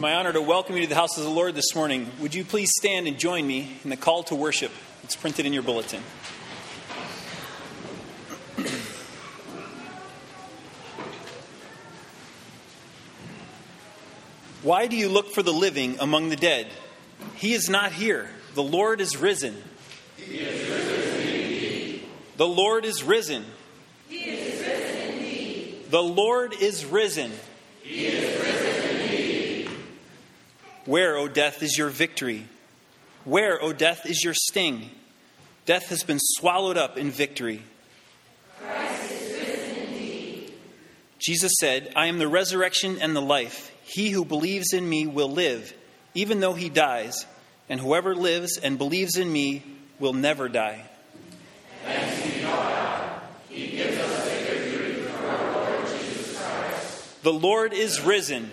Good morning. It's my honor to welcome you to the house of the Lord this morning. Would you please stand and join me in the call to worship? It's printed in your bulletin. Why do you look for the living among the dead? He is not here. The Lord is risen. He is risen indeed. The Lord is risen. He is risen indeed. The Lord is risen. He is risen indeed. Where, O death, is your victory? Where, O death, is your sting? Death has been swallowed up in victory. Christ is risen indeed. Jesus said, I am the resurrection and the life. He who believes in me will live, even though he dies, and whoever lives and believes in me will never die. The Lord is risen.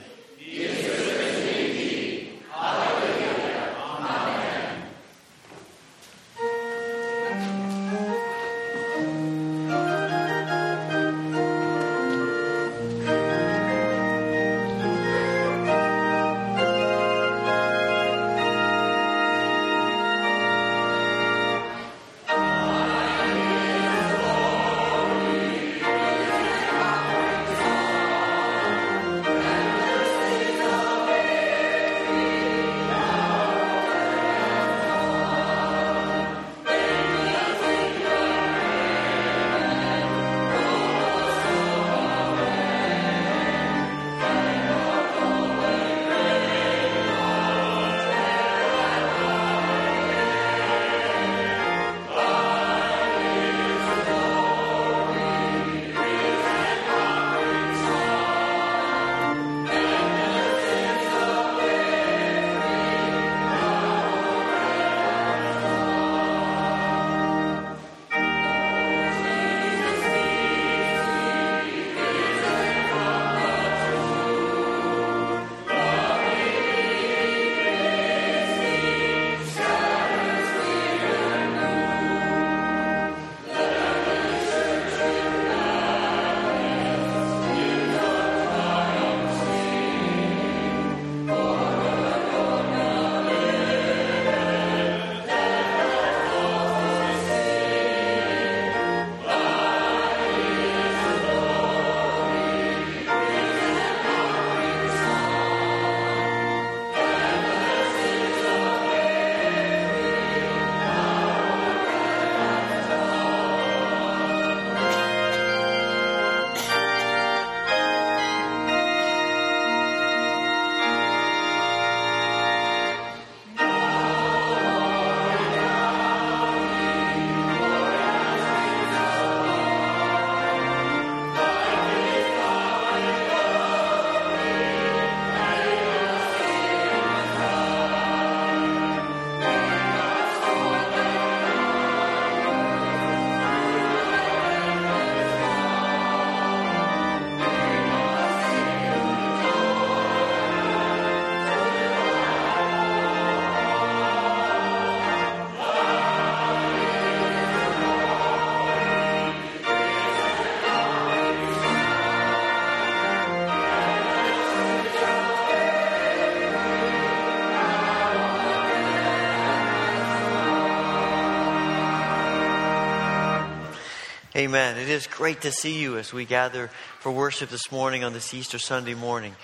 Amen. It is great to see you as we gather for worship this morning on this Easter Sunday morning.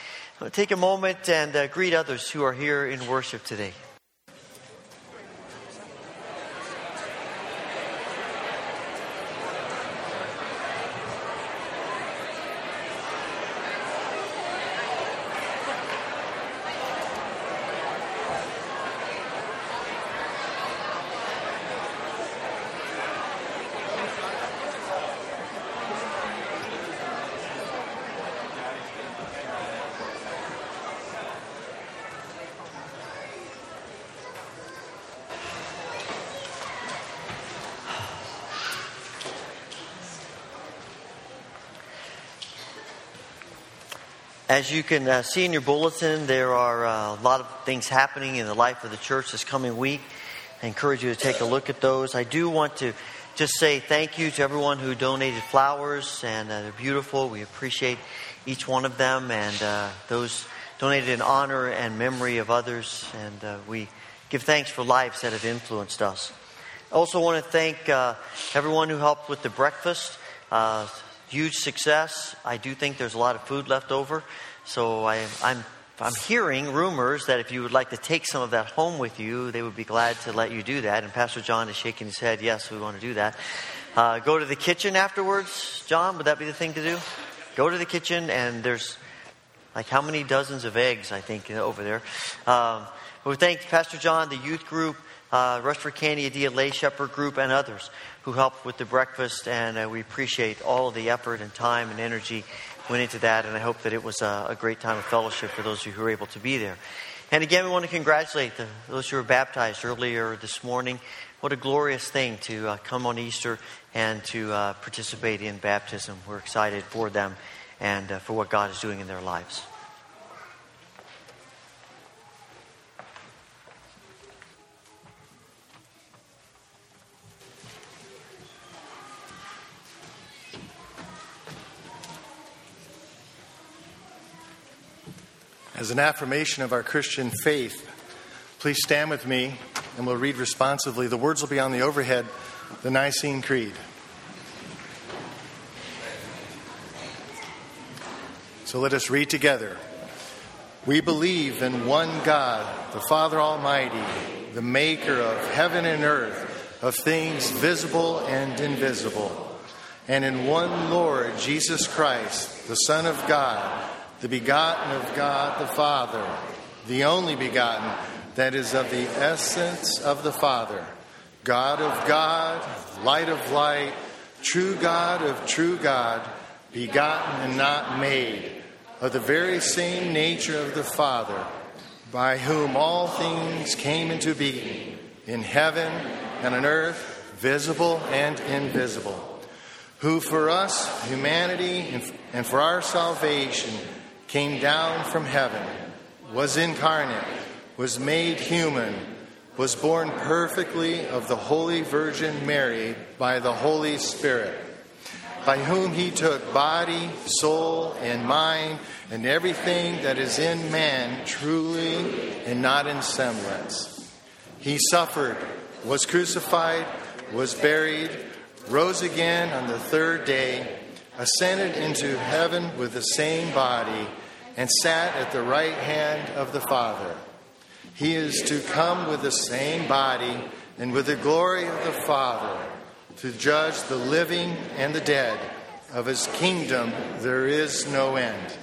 Take a moment and uh, greet others who are here in worship today. As you can uh, see in your bulletin, there are uh, a lot of things happening in the life of the church this coming week. I encourage you to take a look at those. I do want to just say thank you to everyone who donated flowers, and uh, they're beautiful. We appreciate each one of them and uh, those donated in honor and memory of others. And uh, we give thanks for lives that have influenced us. I also want to thank uh, everyone who helped with the breakfast. Huge success. I do think there's a lot of food left over. So I, I'm I'm hearing rumors that if you would like to take some of that home with you, they would be glad to let you do that. And Pastor John is shaking his head, yes, we want to do that. Uh, go to the kitchen afterwards, John, would that be the thing to do? Go to the kitchen, and there's like how many dozens of eggs, I think, over there. Um, we thank Pastor John, the youth group, uh, Rushford Candy Adia Lay Shepherd group, and others who helped with the breakfast, and uh, we appreciate all of the effort and time and energy went into that, and I hope that it was a, a, great time of fellowship for those of you who were able to be there. And again, we want to congratulate the, those who were baptized earlier this morning. What a glorious thing to uh, come on Easter and to uh, participate in baptism. We're excited for them and uh, for what God is doing in their lives. As an affirmation of our Christian faith, please stand with me and we'll read responsively. The words will be on the overhead the Nicene Creed. So let us read together. We believe in one God, the Father Almighty, the maker of heaven and earth, of things visible and invisible, and in one Lord Jesus Christ, the Son of God the begotten of God the Father, the only begotten, that is of the essence of the Father, God of God, light of light, true God of true God, begotten and not made, of the very same nature of the Father, by whom all things came into being, in heaven and on earth, visible and invisible, who for us, humanity, and for our salvation, came down from heaven, was incarnate, was made human, was born perfectly of the Holy Virgin Mary by the Holy Spirit, by whom he took body, soul, and mind, and everything that is in man truly and not in semblance. He suffered, was crucified, was buried, rose again on the third day, ascended into heaven with the same body and sat at the right hand of the Father. He is to come with the same body and with the glory of the Father to judge the living and the dead. Of his kingdom there is no end.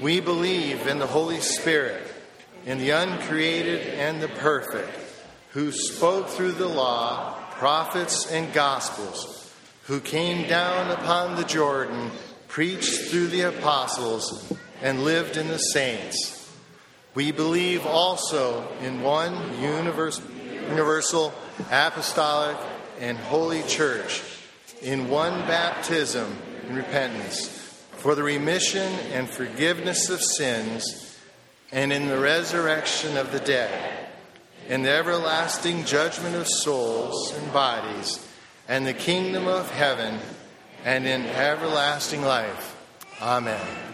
We believe in the Holy Spirit, in the uncreated and the perfect, who spoke through the law, prophets, and gospels, who came down upon the Jordan, preached through the apostles, and lived in the saints. We believe also in one universal, apostolic, and holy church, in one baptism and repentance, for the remission and forgiveness of sins, and in the resurrection of the dead, and the everlasting judgment of souls and bodies, and the kingdom of heaven, and in everlasting life. Amen.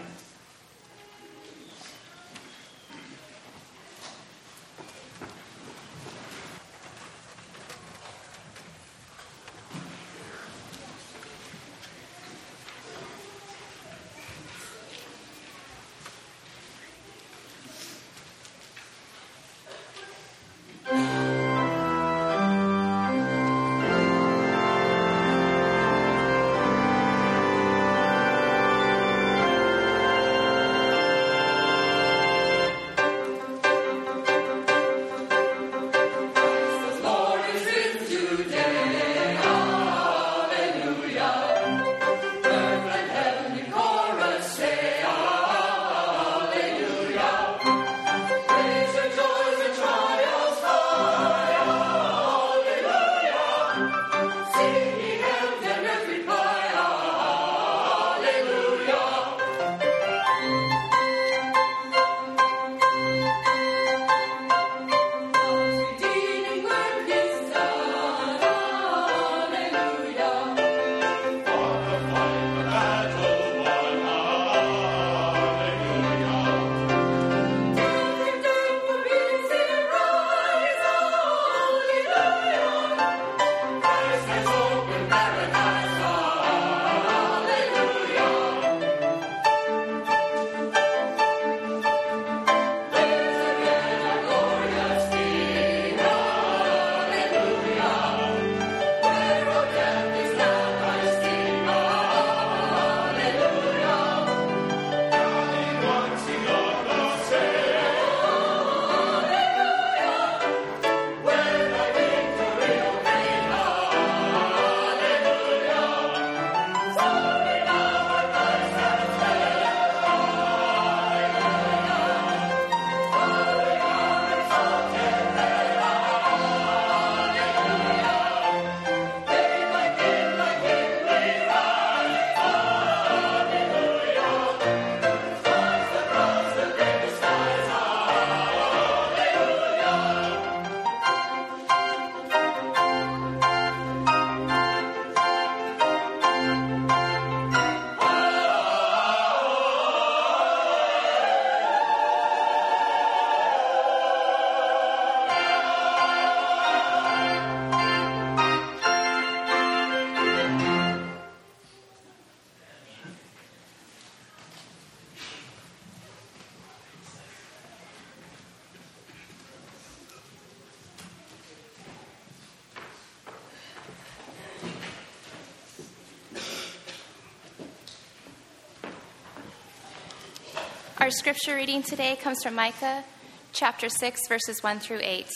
Our scripture reading today comes from Micah chapter 6, verses 1 through 8.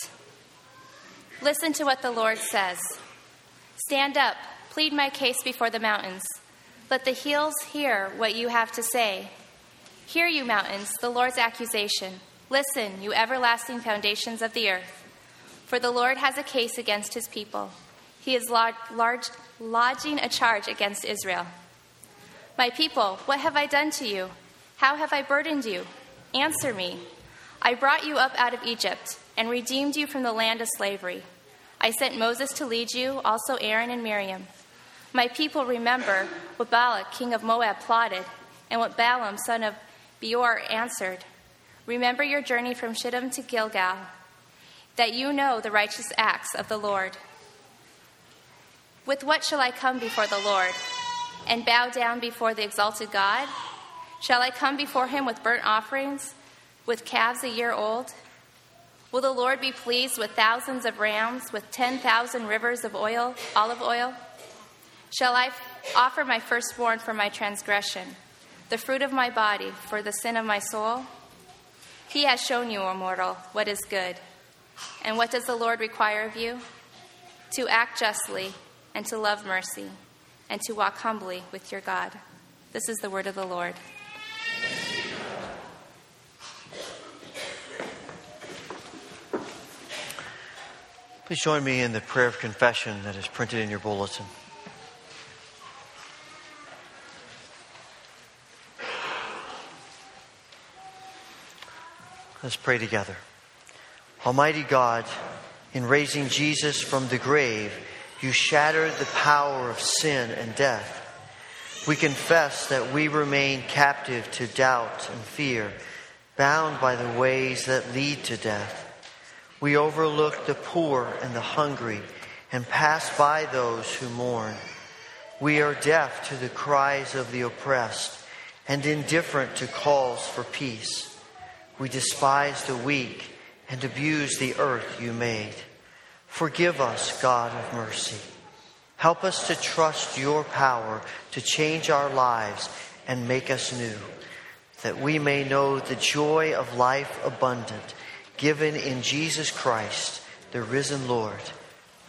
Listen to what the Lord says Stand up, plead my case before the mountains. Let the hills hear what you have to say. Hear, you mountains, the Lord's accusation. Listen, you everlasting foundations of the earth. For the Lord has a case against his people. He is large, lodging a charge against Israel. My people, what have I done to you? How have I burdened you? Answer me. I brought you up out of Egypt and redeemed you from the land of slavery. I sent Moses to lead you, also Aaron and Miriam. My people remember what Balak, king of Moab, plotted, and what Balaam, son of Beor, answered. Remember your journey from Shittim to Gilgal, that you know the righteous acts of the Lord. With what shall I come before the Lord and bow down before the exalted God? Shall I come before him with burnt offerings, with calves a year old? Will the Lord be pleased with thousands of rams, with 10,000 rivers of oil, olive oil? Shall I offer my firstborn for my transgression, the fruit of my body for the sin of my soul? He has shown you, O mortal, what is good. And what does the Lord require of you? To act justly, and to love mercy, and to walk humbly with your God. This is the word of the Lord. Please join me in the prayer of confession that is printed in your bulletin. Let's pray together. Almighty God, in raising Jesus from the grave, you shattered the power of sin and death. We confess that we remain captive to doubt and fear, bound by the ways that lead to death. We overlook the poor and the hungry and pass by those who mourn. We are deaf to the cries of the oppressed and indifferent to calls for peace. We despise the weak and abuse the earth you made. Forgive us, God of mercy. Help us to trust your power to change our lives and make us new, that we may know the joy of life abundant given in Jesus Christ, the risen Lord.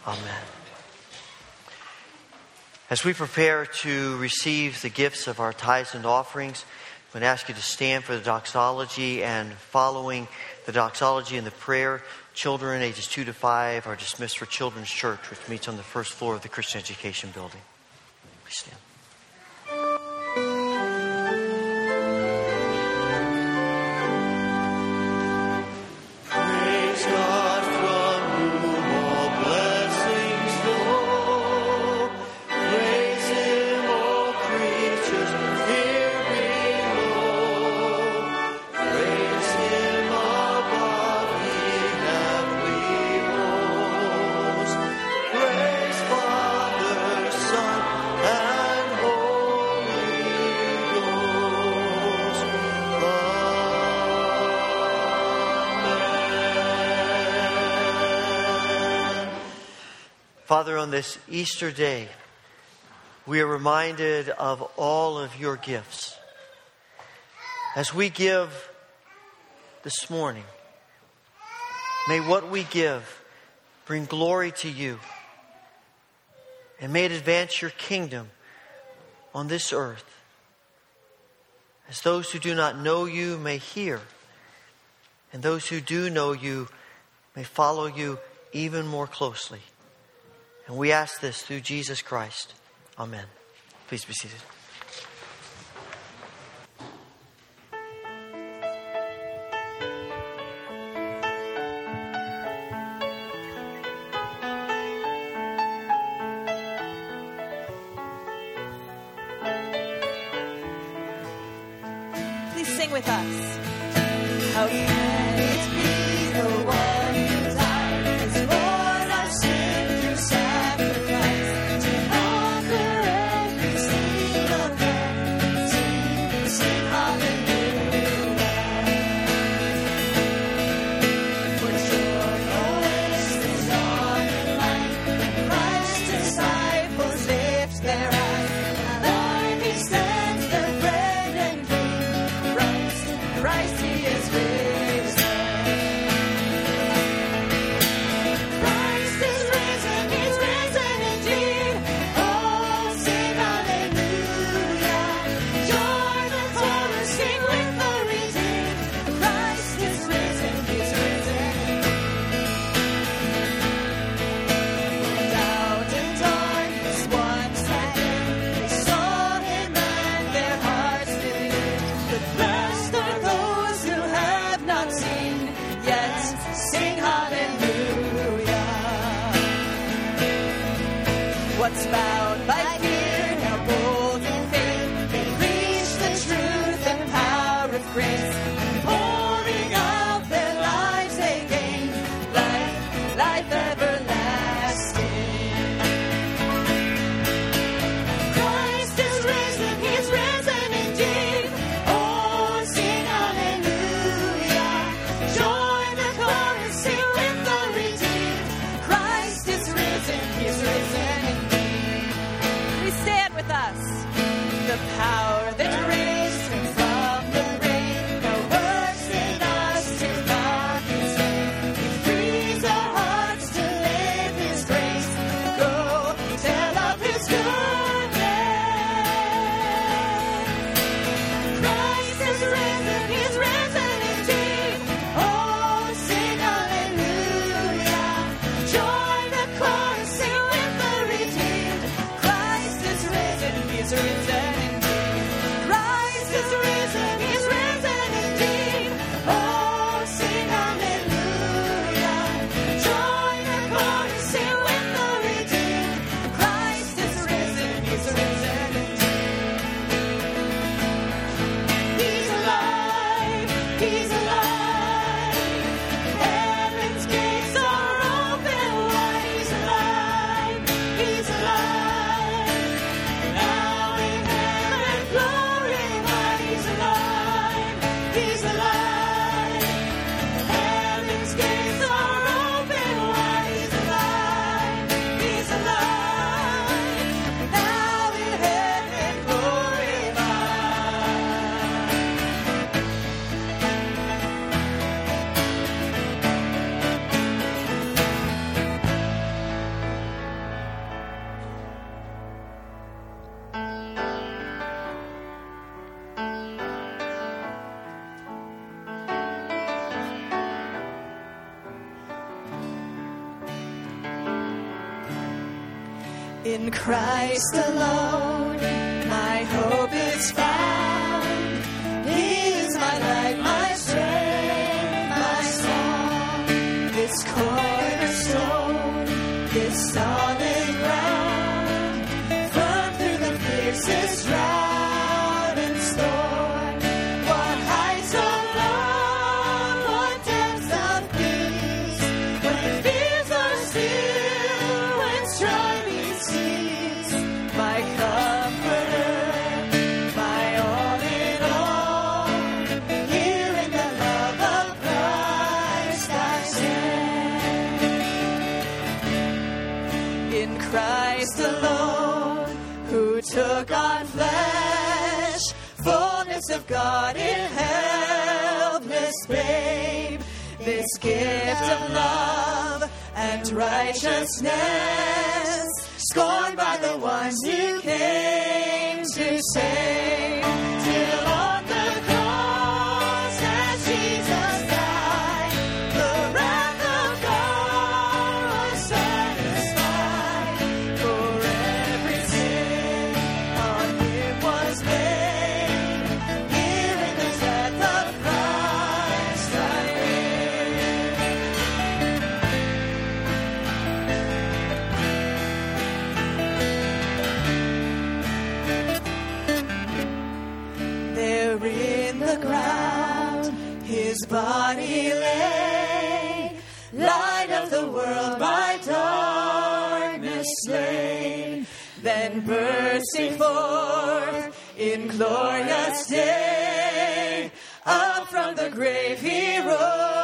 Amen. As we prepare to receive the gifts of our tithes and offerings, I'm going to ask you to stand for the doxology and following the doxology and the prayer. Children ages 2 to 5 are dismissed for Children's Church, which meets on the first floor of the Christian Education Building. Please stand. Father, on this Easter day, we are reminded of all of your gifts. As we give this morning, may what we give bring glory to you, and may it advance your kingdom on this earth. As those who do not know you may hear, and those who do know you may follow you even more closely. And we ask this through Jesus Christ. Amen. Please be seated. slain, then bursting forth in glorious day, up from the grave he rose.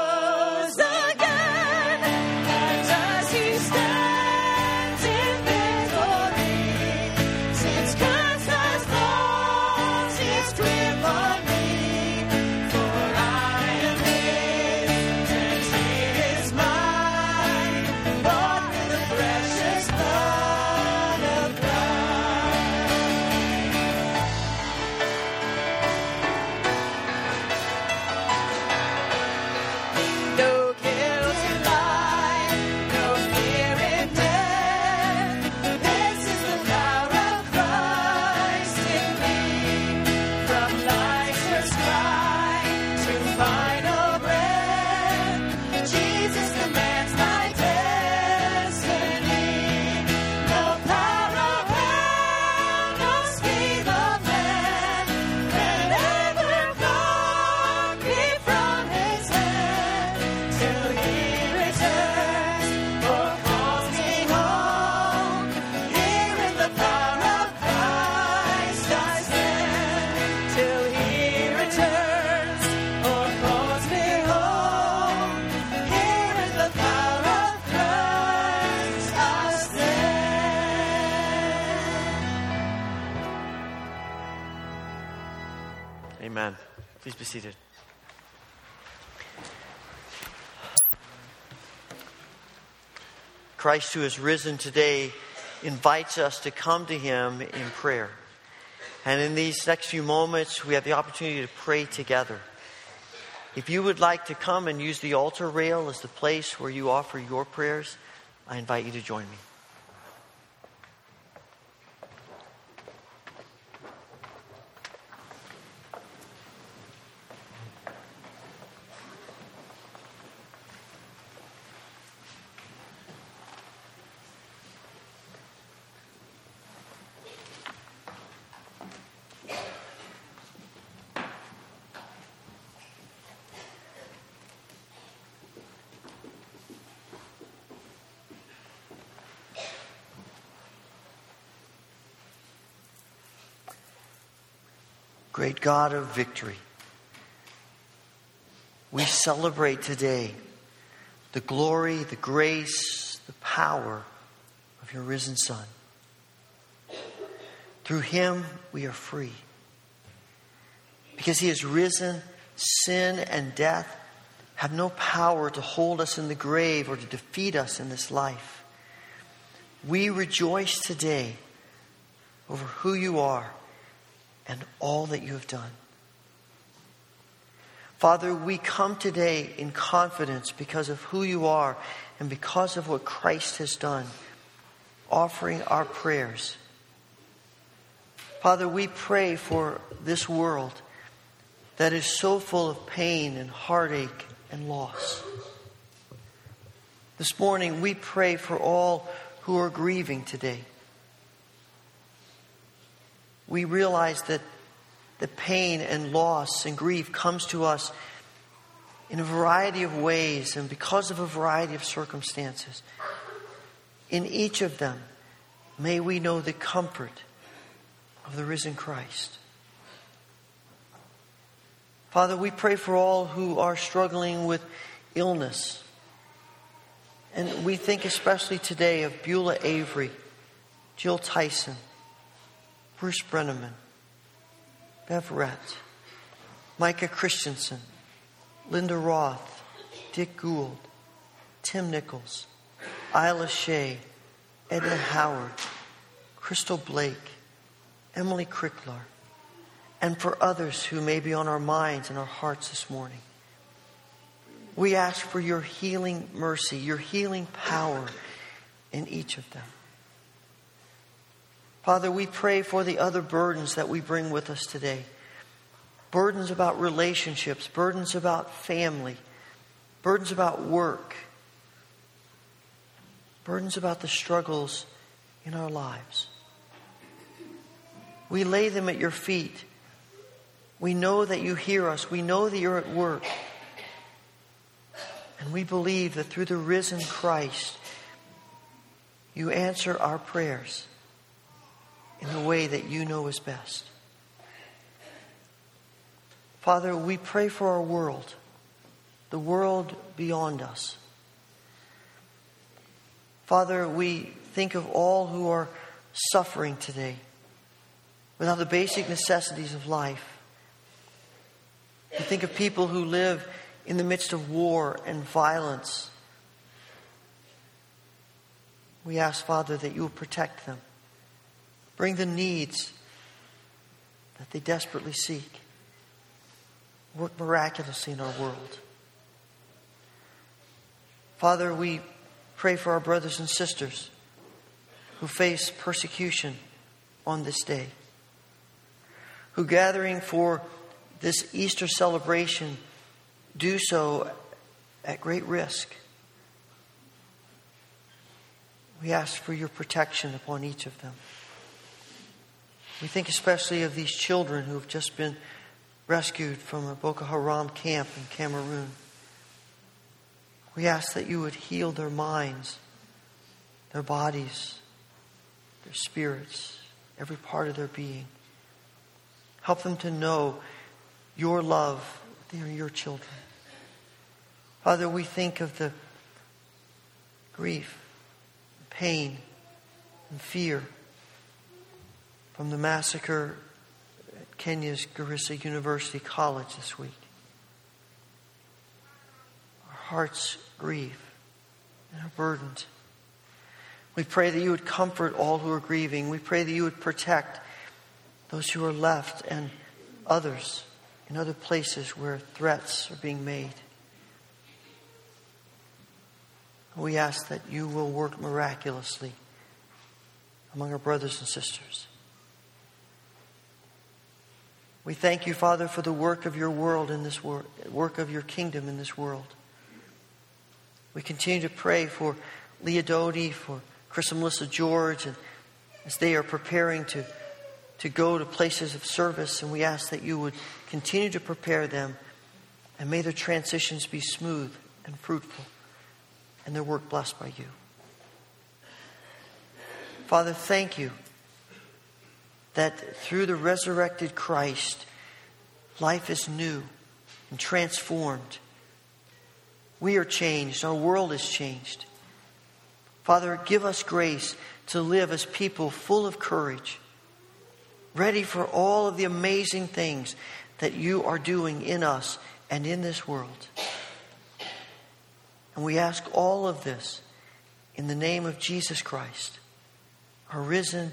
Seated. Christ, who has risen today, invites us to come to him in prayer. And in these next few moments, we have the opportunity to pray together. If you would like to come and use the altar rail as the place where you offer your prayers, I invite you to join me. Great God of victory, we celebrate today the glory, the grace, the power of your risen Son. Through him, we are free. Because he has risen, sin and death have no power to hold us in the grave or to defeat us in this life. We rejoice today over who you are and all that you have done. Father, we come today in confidence because of who you are and because of what Christ has done, offering our prayers. Father, we pray for this world that is so full of pain and heartache and loss. This morning, we pray for all who are grieving today. We realize that the pain and loss and grief comes to us in a variety of ways and because of a variety of circumstances. In each of them, may we know the comfort of the risen Christ. Father, we pray for all who are struggling with illness. And we think especially today of Beulah Avery, Jill Tyson, Bruce Brenneman, Bev Rett, Micah Christensen, Linda Roth, Dick Gould, Tim Nichols, Isla Shea, Edna Howard, Crystal Blake, Emily Cricklar, and for others who may be on our minds and our hearts this morning. We ask for your healing mercy, your healing power in each of them. Father, we pray for the other burdens that we bring with us today burdens about relationships, burdens about family, burdens about work, burdens about the struggles in our lives. We lay them at your feet. We know that you hear us. We know that you're at work. And we believe that through the risen Christ, you answer our prayers in the way that you know is best. Father, we pray for our world, the world beyond us. Father, we think of all who are suffering today without the basic necessities of life. We think of people who live in the midst of war and violence. We ask, Father, that you will protect them. Bring the needs that they desperately seek. Work miraculously in our world. Father, we pray for our brothers and sisters who face persecution on this day, who gathering for this Easter celebration do so at great risk. We ask for your protection upon each of them. We think especially of these children who have just been rescued from a Boko Haram camp in Cameroon. We ask that you would heal their minds, their bodies, their spirits, every part of their being. Help them to know your love. They are your children. Father, we think of the grief, pain, and fear from the massacre at Kenya's Garissa University College this week. Our hearts grieve and are burdened. We pray that you would comfort all who are grieving. We pray that you would protect those who are left and others in other places where threats are being made. We ask that you will work miraculously among our brothers and sisters. We thank you, Father, for the work of your world in this world, work of your kingdom in this world. We continue to pray for Leah Doty, for Chris and Melissa George, and as they are preparing to, to go to places of service, and we ask that you would continue to prepare them, and may their transitions be smooth and fruitful, and their work blessed by you. Father, thank you that through the resurrected Christ, life is new and transformed. We are changed, our world is changed. Father, give us grace to live as people full of courage, ready for all of the amazing things that you are doing in us and in this world. And we ask all of this in the name of Jesus Christ, our risen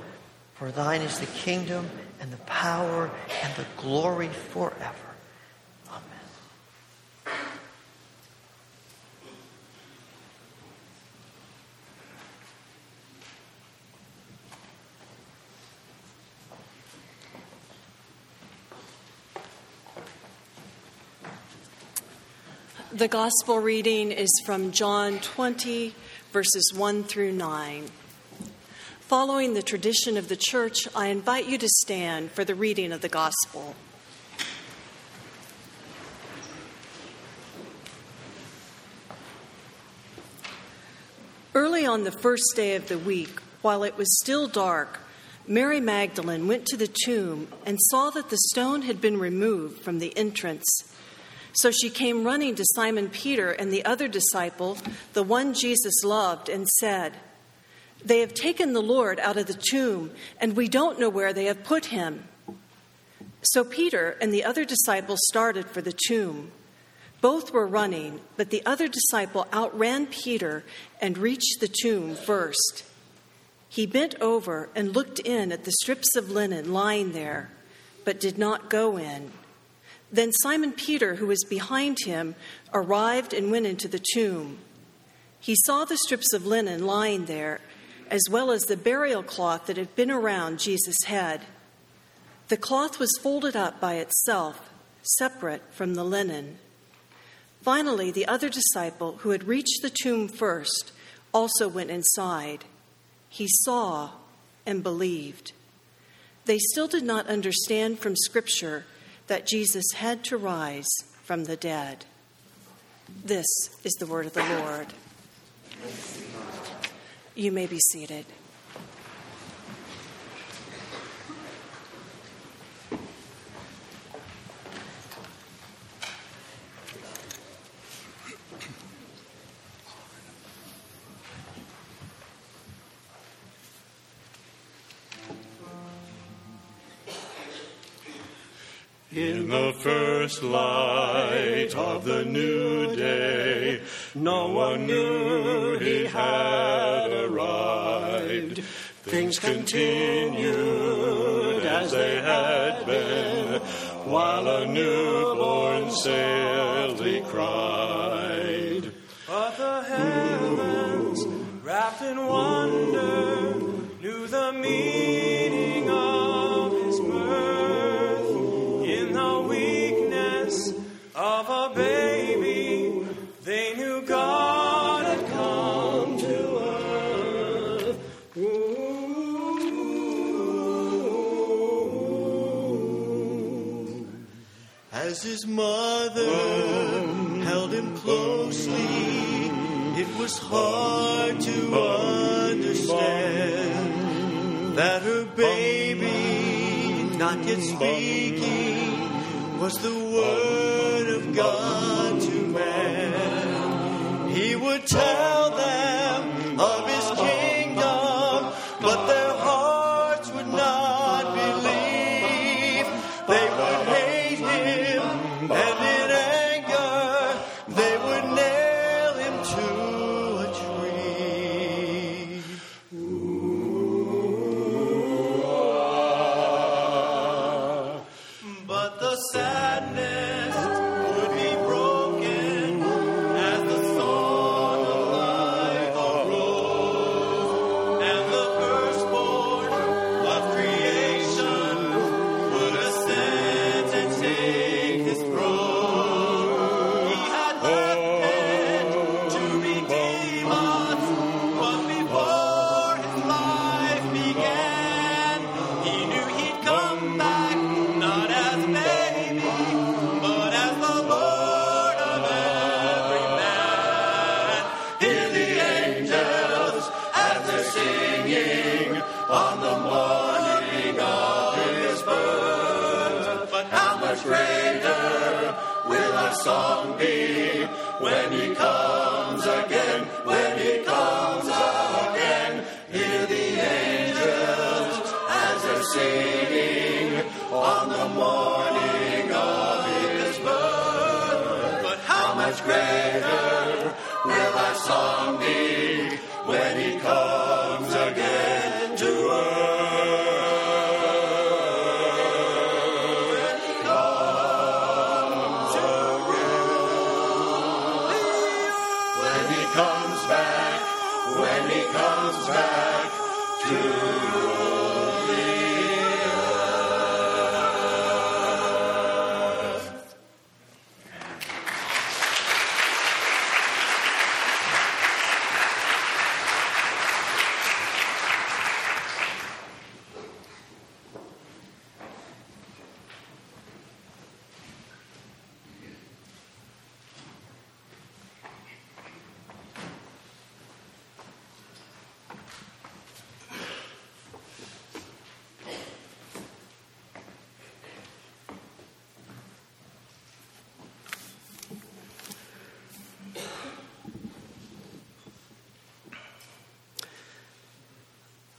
For thine is the kingdom and the power and the glory forever. Amen. The gospel reading is from John 20, verses 1 through 9. Following the tradition of the church, I invite you to stand for the reading of the gospel. Early on the first day of the week, while it was still dark, Mary Magdalene went to the tomb and saw that the stone had been removed from the entrance. So she came running to Simon Peter and the other disciple, the one Jesus loved, and said, They have taken the Lord out of the tomb, and we don't know where they have put him. So Peter and the other disciple started for the tomb. Both were running, but the other disciple outran Peter and reached the tomb first. He bent over and looked in at the strips of linen lying there, but did not go in. Then Simon Peter, who was behind him, arrived and went into the tomb. He saw the strips of linen lying there, as well as the burial cloth that had been around Jesus' head. The cloth was folded up by itself, separate from the linen. Finally, the other disciple, who had reached the tomb first, also went inside. He saw and believed. They still did not understand from Scripture that Jesus had to rise from the dead. This is the word of the Lord. You may be seated. In the first light of the new day, no one knew he had arrived. Things continued as they had been, while a newborn he cried. But the heavens, wrapped in wonder, speaking, was the word of God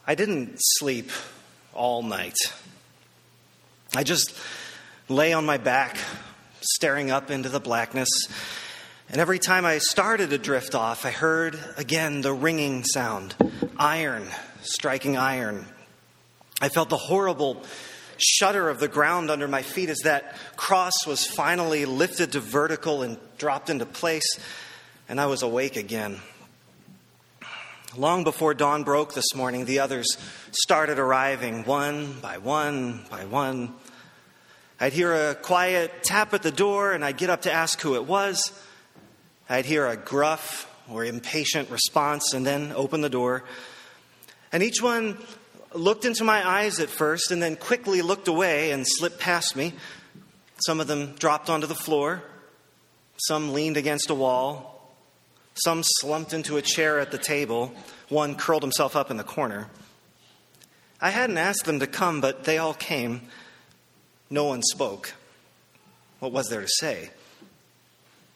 I didn't sleep all night. I just lay on my back, staring up into the blackness. And every time I started to drift off, I heard again the ringing sound iron striking iron. I felt the horrible shudder of the ground under my feet as that cross was finally lifted to vertical and dropped into place, and I was awake again. Long before dawn broke this morning, the others started arriving one by one by one. I'd hear a quiet tap at the door, and I'd get up to ask who it was. I'd hear a gruff or impatient response, and then open the door. And each one looked into my eyes at first, and then quickly looked away and slipped past me. Some of them dropped onto the floor, some leaned against a wall, some slumped into a chair at the table. One curled himself up in the corner. I hadn't asked them to come, but they all came. No one spoke. What was there to say?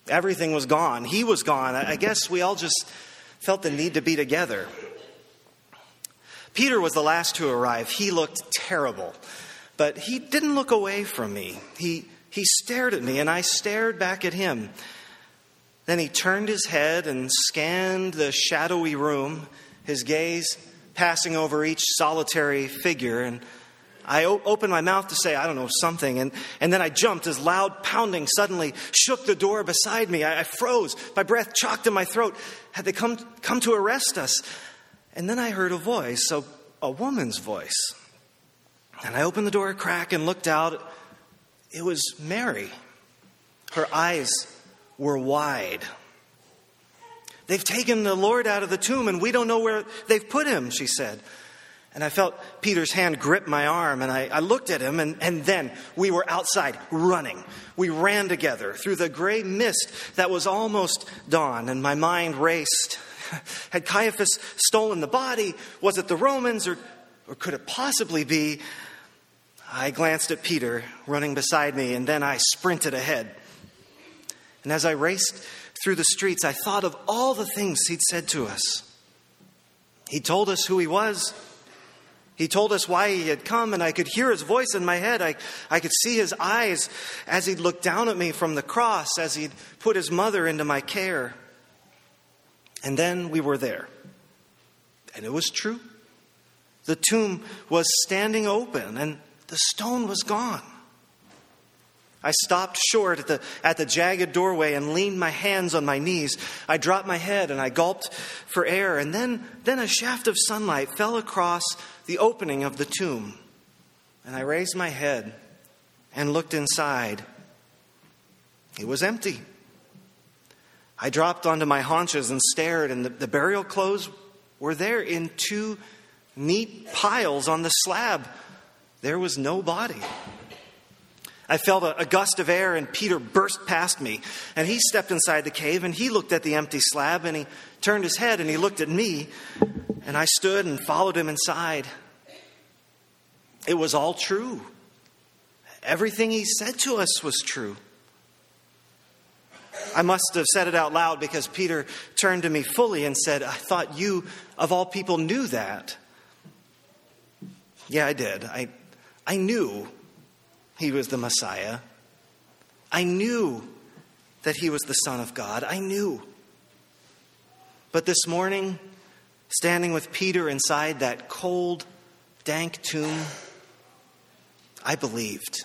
Everything was gone. He was gone. I guess we all just felt the need to be together. Peter was the last to arrive. He looked terrible, but he didn't look away from me. He, he stared at me, and I stared back at him. Then he turned his head and scanned the shadowy room, his gaze passing over each solitary figure. And I o- opened my mouth to say, I don't know, something. And, and then I jumped as loud pounding suddenly shook the door beside me. I, I froze, my breath chocked in my throat. Had they come, come to arrest us? And then I heard a voice, a, a woman's voice. And I opened the door a crack and looked out. It was Mary. Her eyes were wide. They've taken the Lord out of the tomb and we don't know where they've put him, she said. And I felt Peter's hand grip my arm, and I, I looked at him, and, and then we were outside running. We ran together through the gray mist that was almost dawn, and my mind raced. Had Caiaphas stolen the body? Was it the Romans, or, or could it possibly be? I glanced at Peter running beside me, and then I sprinted ahead. And as I raced through the streets, I thought of all the things he'd said to us. He told us who he was. He told us why he had come, and I could hear his voice in my head. I, I could see his eyes as he'd looked down at me from the cross, as he'd put his mother into my care. And then we were there. And it was true. The tomb was standing open, and the stone was gone. I stopped short at the, at the jagged doorway and leaned my hands on my knees. I dropped my head and I gulped for air, and then, then a shaft of sunlight fell across the opening of the tomb. And I raised my head and looked inside. It was empty. I dropped onto my haunches and stared, and the, the burial clothes were there in two neat piles on the slab. There was no body. I felt a, a, gust of air, and Peter burst past me. And he stepped inside the cave, and he looked at the empty slab, and he turned his head, and he looked at me. And I stood and followed him inside. It was all true. Everything he said to us was true. I must have said it out loud because Peter turned to me fully and said, I thought you, of all people, knew that. Yeah, I did. I, I knew he was the Messiah. I knew that he was the Son of God. I knew. But this morning, standing with Peter inside that cold, dank tomb, I believed.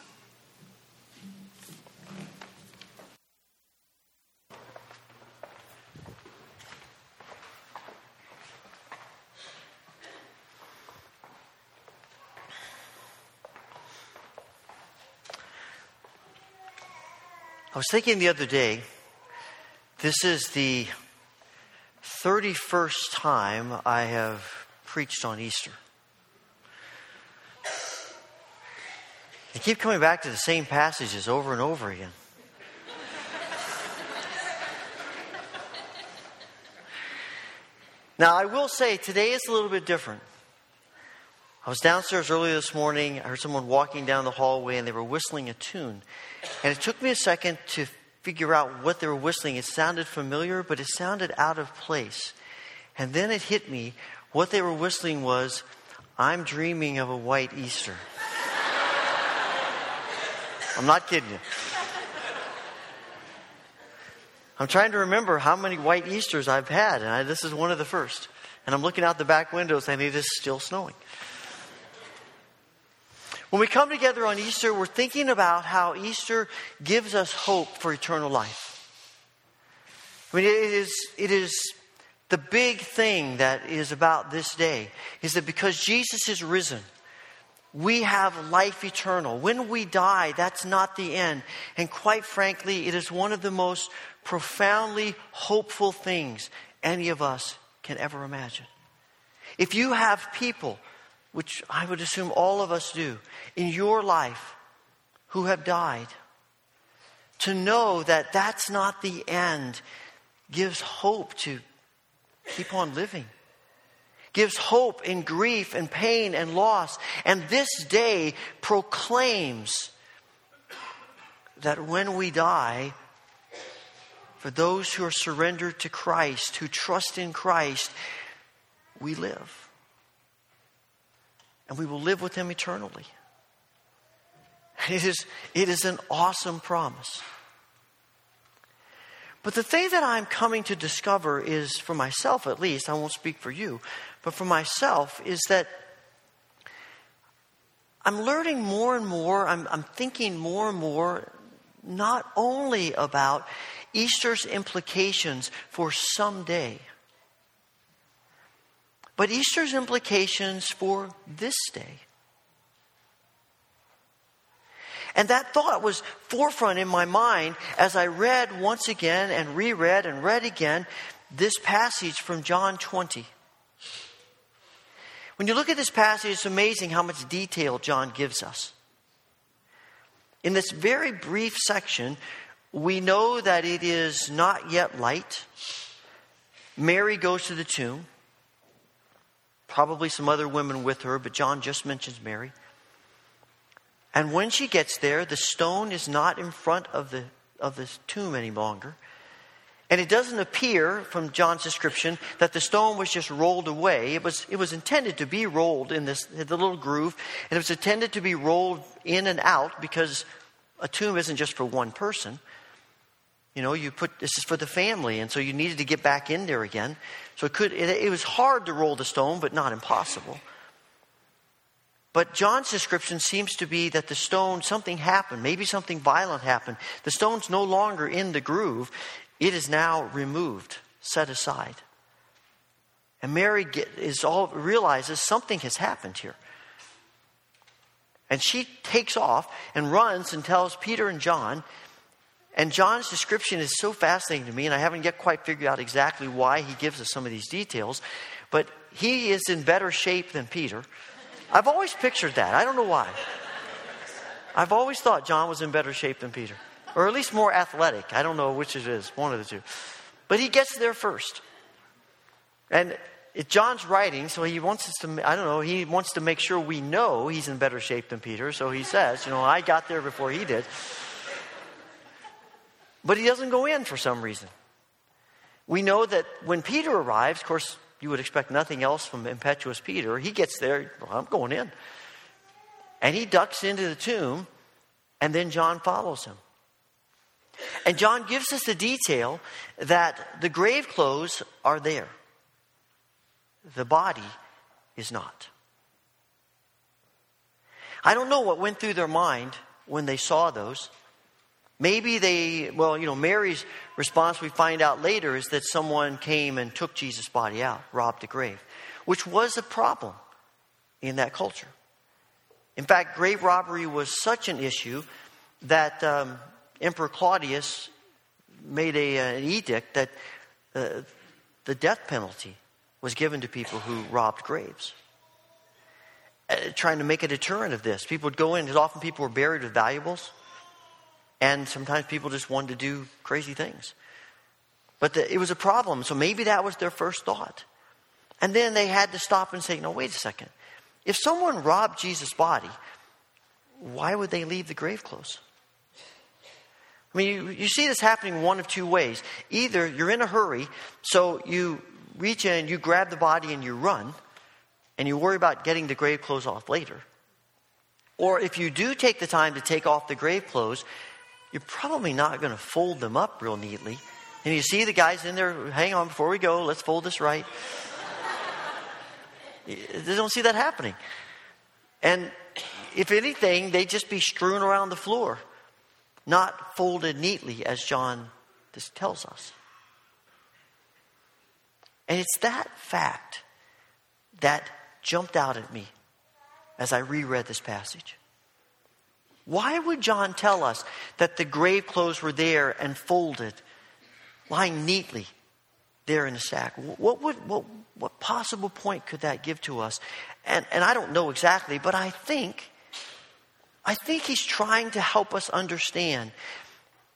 I was thinking the other day, this is the 31st time I have preached on Easter. I keep coming back to the same passages over and over again. now, I will say today is a little bit different. I was downstairs early this morning. I heard someone walking down the hallway and they were whistling a tune. And it took me a second to figure out what they were whistling. It sounded familiar, but it sounded out of place. And then it hit me what they were whistling was, I'm dreaming of a white Easter. I'm not kidding you. I'm trying to remember how many white Easters I've had, and I, this is one of the first. And I'm looking out the back windows, and it is still snowing. When we come together on Easter, we're thinking about how Easter gives us hope for eternal life. I mean, it is, it is the big thing that is about this day is that because Jesus is risen, we have life eternal. When we die, that's not the end. And quite frankly, it is one of the most profoundly hopeful things any of us can ever imagine. If you have people which I would assume all of us do, in your life who have died, to know that that's not the end gives hope to keep on living. Gives hope in grief and pain and loss. And this day proclaims that when we die, for those who are surrendered to Christ, who trust in Christ, we live and we will live with him eternally. It is, it is an awesome promise. But the thing that I'm coming to discover is, for myself at least, I won't speak for you, but for myself, is that I'm learning more and more, I'm, I'm thinking more and more, not only about Easter's implications for someday but Easter's implications for this day. And that thought was forefront in my mind as I read once again and reread and read again this passage from John 20. When you look at this passage, it's amazing how much detail John gives us. In this very brief section, we know that it is not yet light. Mary goes to the tomb. Probably some other women with her, but John just mentions Mary. And when she gets there, the stone is not in front of the, of the tomb any longer. And it doesn't appear from John's description that the stone was just rolled away. It was, it was intended to be rolled in this the little groove, and it was intended to be rolled in and out because a tomb isn't just for one person. You know, you put this is for the family, and so you needed to get back in there again. So it could it, it was hard to roll the stone, but not impossible. But John's description seems to be that the stone, something happened. Maybe something violent happened. The stone's no longer in the groove, it is now removed, set aside. And Mary get, is all, realizes something has happened here. And she takes off and runs and tells Peter and John. And John's description is so fascinating to me, and I haven't yet quite figured out exactly why he gives us some of these details. But he is in better shape than Peter. I've always pictured that. I don't know why. I've always thought John was in better shape than Peter, or at least more athletic. I don't know which it is, one of the two. But he gets there first. And it, John's writing, so he wants us to, I don't know, he wants to make sure we know he's in better shape than Peter. So he says, you know, I got there before he did. But he doesn't go in for some reason. We know that when Peter arrives, of course, you would expect nothing else from impetuous Peter. He gets there, well, I'm going in. And he ducks into the tomb, and then John follows him. And John gives us the detail that the grave clothes are there, the body is not. I don't know what went through their mind when they saw those. Maybe they, well, you know, Mary's response we find out later is that someone came and took Jesus' body out, robbed the grave, which was a problem in that culture. In fact, grave robbery was such an issue that um, Emperor Claudius made a, uh, an edict that uh, the death penalty was given to people who robbed graves. Uh, trying to make a deterrent of this. People would go in, because often people were buried with valuables. And sometimes people just wanted to do crazy things. But the, it was a problem. So maybe that was their first thought. And then they had to stop and say, no, wait a second. If someone robbed Jesus' body, why would they leave the grave clothes? I mean, you, you see this happening one of two ways. Either you're in a hurry, so you reach in, you grab the body and you run, and you worry about getting the grave clothes off later. Or if you do take the time to take off the grave clothes, you're probably not going to fold them up real neatly. And you see the guys in there, hang on, before we go, let's fold this right. they don't see that happening. And if anything, they'd just be strewn around the floor, not folded neatly, as John tells us. And it's that fact that jumped out at me as I reread this passage. Why would John tell us that the grave clothes were there and folded, lying neatly there in the sack? What, would, what, what possible point could that give to us? And, and I don't know exactly, but I think, I think he's trying to help us understand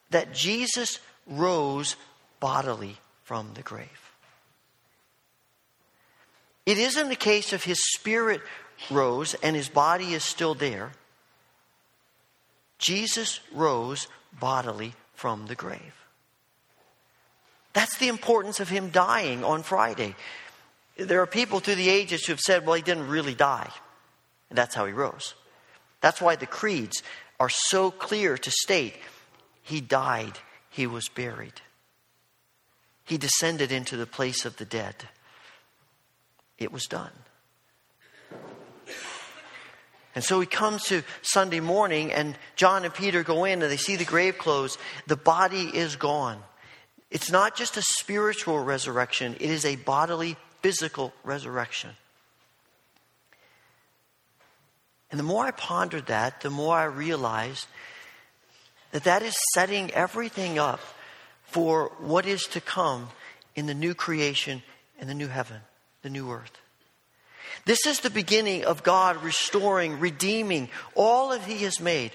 that Jesus rose bodily from the grave. It isn't the case of his spirit rose and his body is still there. Jesus rose bodily from the grave. That's the importance of him dying on Friday. There are people through the ages who have said, well, he didn't really die. And that's how he rose. That's why the creeds are so clear to state he died, he was buried, he descended into the place of the dead. It was done. And so he comes to Sunday morning, and John and Peter go in and they see the grave clothes. The body is gone. It's not just a spiritual resurrection, it is a bodily, physical resurrection. And the more I pondered that, the more I realized that that is setting everything up for what is to come in the new creation and the new heaven, the new earth. This is the beginning of God restoring, redeeming all that He has made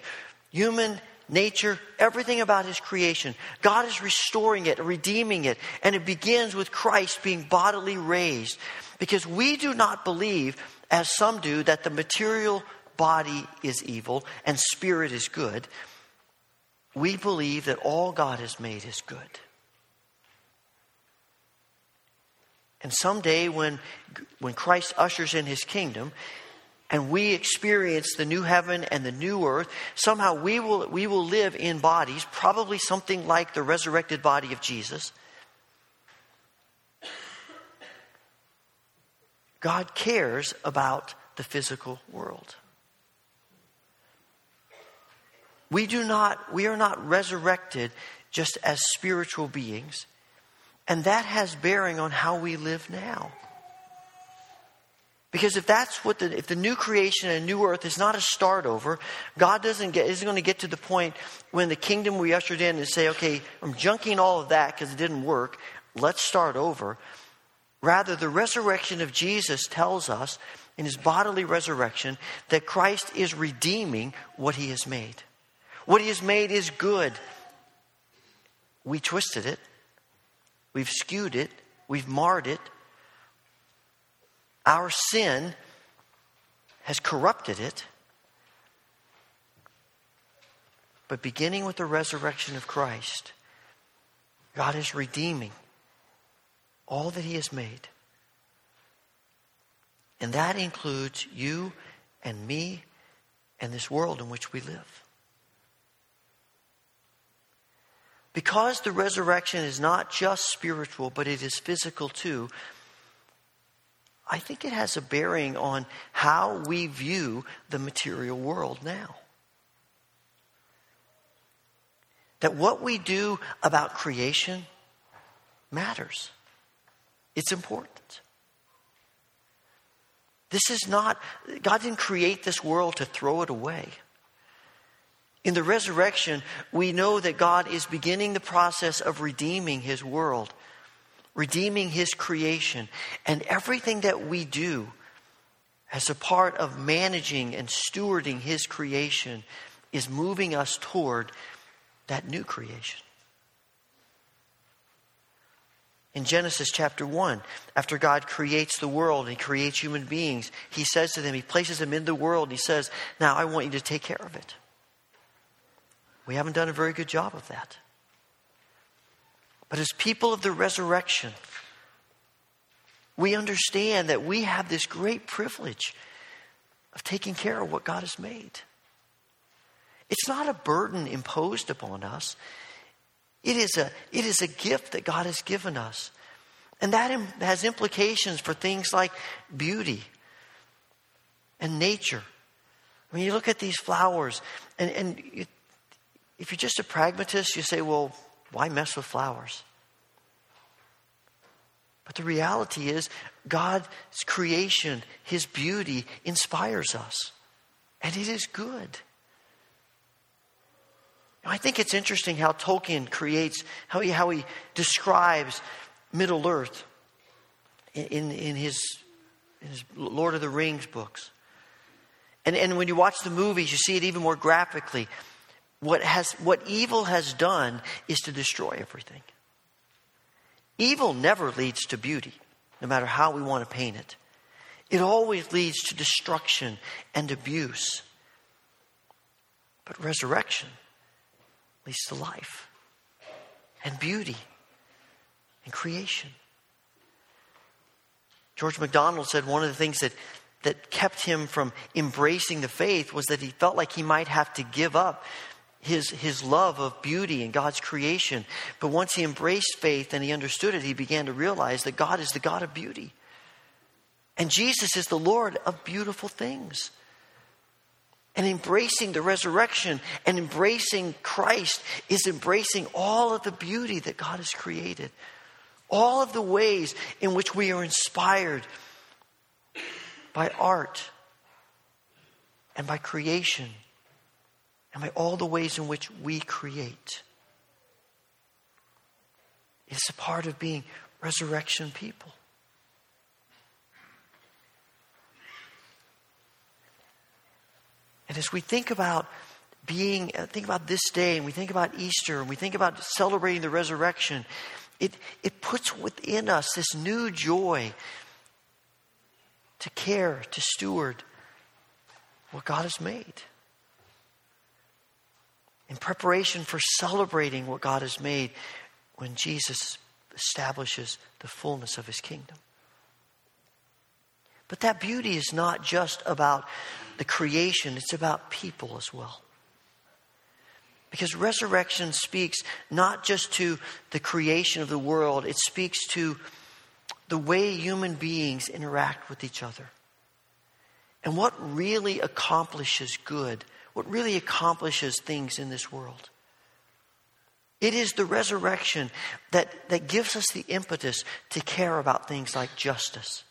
human, nature, everything about His creation. God is restoring it, redeeming it, and it begins with Christ being bodily raised. Because we do not believe, as some do, that the material body is evil and spirit is good. We believe that all God has made is good. And someday, when, when Christ ushers in his kingdom and we experience the new heaven and the new earth, somehow we will, we will live in bodies, probably something like the resurrected body of Jesus. God cares about the physical world. We do not, we are not resurrected just as spiritual beings. And that has bearing on how we live now. Because if that's what the, if the new creation and new earth is not a start over, God doesn't get, isn't going to get to the point when the kingdom we ushered in and say, okay, I'm junking all of that because it didn't work. Let's start over. Rather, the resurrection of Jesus tells us in his bodily resurrection that Christ is redeeming what he has made. What he has made is good. We twisted it. We've skewed it. We've marred it. Our sin has corrupted it. But beginning with the resurrection of Christ, God is redeeming all that He has made. And that includes you and me and this world in which we live. Because the resurrection is not just spiritual, but it is physical too, I think it has a bearing on how we view the material world now. That what we do about creation matters, it's important. This is not, God didn't create this world to throw it away. In the resurrection, we know that God is beginning the process of redeeming His world, redeeming His creation, and everything that we do as a part of managing and stewarding His creation is moving us toward that new creation. In Genesis chapter 1, after God creates the world and creates human beings, He says to them, He places them in the world, He says, Now I want you to take care of it. We haven't done a very good job of that. But as people of the resurrection, we understand that we have this great privilege of taking care of what God has made. It's not a burden imposed upon us. It is a, it is a gift that God has given us. And that has implications for things like beauty and nature. When you look at these flowers, and, and you, if you're just a pragmatist, you say, well, why mess with flowers? But the reality is, God's creation, His beauty, inspires us. And it is good. I think it's interesting how Tolkien creates, how he, how he describes Middle Earth in, in, his, in his Lord of the Rings books. And, and when you watch the movies, you see it even more graphically. What, has, what evil has done is to destroy everything. Evil never leads to beauty, no matter how we want to paint it. It always leads to destruction and abuse. But resurrection leads to life and beauty and creation. George MacDonald said one of the things that, that kept him from embracing the faith was that he felt like he might have to give up his, his love of beauty and God's creation. But once he embraced faith and he understood it, he began to realize that God is the God of beauty. And Jesus is the Lord of beautiful things. And embracing the resurrection and embracing Christ is embracing all of the beauty that God has created, all of the ways in which we are inspired by art and by creation and by all the ways in which we create. It's a part of being resurrection people. And as we think about being, uh, think about this day, and we think about Easter, and we think about celebrating the resurrection, it, it puts within us this new joy to care, to steward what God has made. In preparation for celebrating what God has made when Jesus establishes the fullness of his kingdom. But that beauty is not just about the creation, it's about people as well. Because resurrection speaks not just to the creation of the world, it speaks to the way human beings interact with each other. And what really accomplishes good, what really accomplishes things in this world. It is the resurrection that, that gives us the impetus to care about things like justice,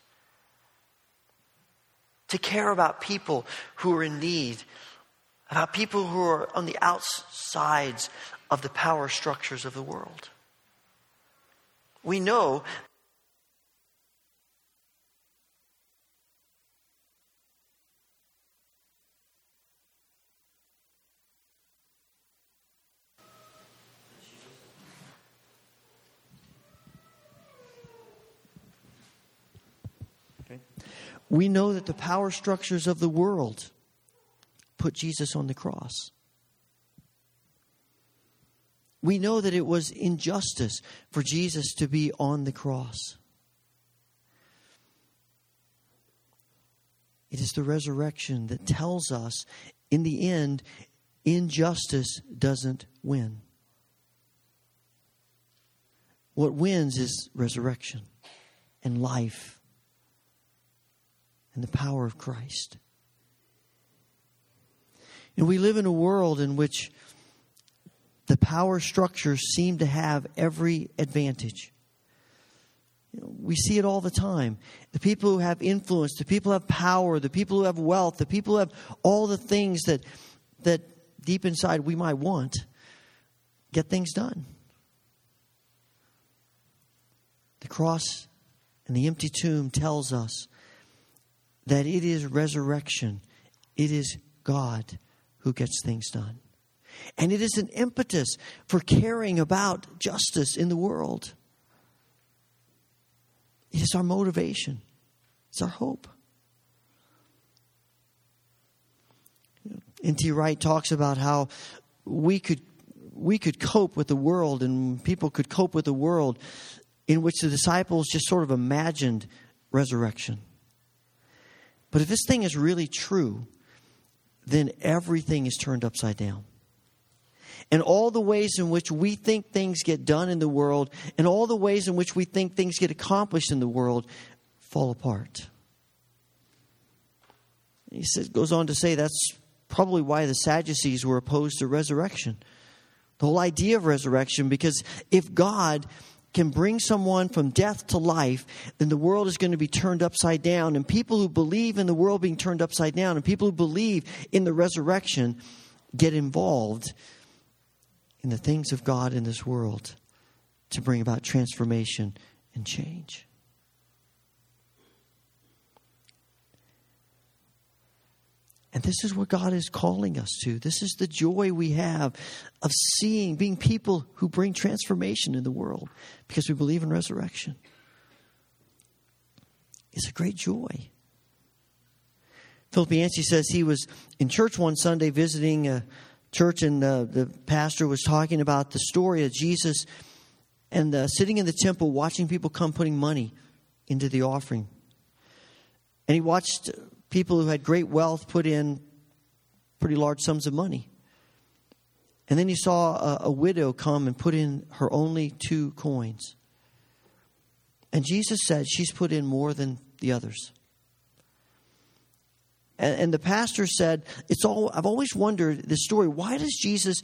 to care about people who are in need, about people who are on the outsides of the power structures of the world. We know we know that the power structures of the world put Jesus on the cross. We know that it was injustice for Jesus to be on the cross. It is the resurrection that tells us, in the end, injustice doesn't win. What wins is resurrection and life and the power of Christ. And we live in a world in which the power structures seem to have every advantage. We see it all the time. The people who have influence, the people who have power, the people who have wealth, the people who have all the things that that deep inside we might want get things done. The cross and the empty tomb tells us that it is resurrection. It is God who gets things done. And it is an impetus for caring about justice in the world. It is our motivation, it's our hope. N.T. Wright talks about how we could we could cope with the world and people could cope with the world in which the disciples just sort of imagined resurrection. But if this thing is really true, then everything is turned upside down. And all the ways in which we think things get done in the world, and all the ways in which we think things get accomplished in the world, fall apart. He says, goes on to say that's probably why the Sadducees were opposed to resurrection. The whole idea of resurrection, because if God can bring someone from death to life, then the world is going to be turned upside down. And people who believe in the world being turned upside down and people who believe in the resurrection get involved in the things of God in this world to bring about transformation and change. And this is what God is calling us to. This is the joy we have of seeing, being people who bring transformation in the world because we believe in resurrection. It's a great joy. Philip Yancey says he was in church one Sunday visiting a church, and uh, the pastor was talking about the story of Jesus and uh, sitting in the temple watching people come putting money into the offering. And he watched people who had great wealth put in pretty large sums of money. And then he saw a, a, widow come and put in her only two coins. And Jesus said, She's put in more than the others. And, and the pastor said, It's all I've always wondered this story. Why does Jesus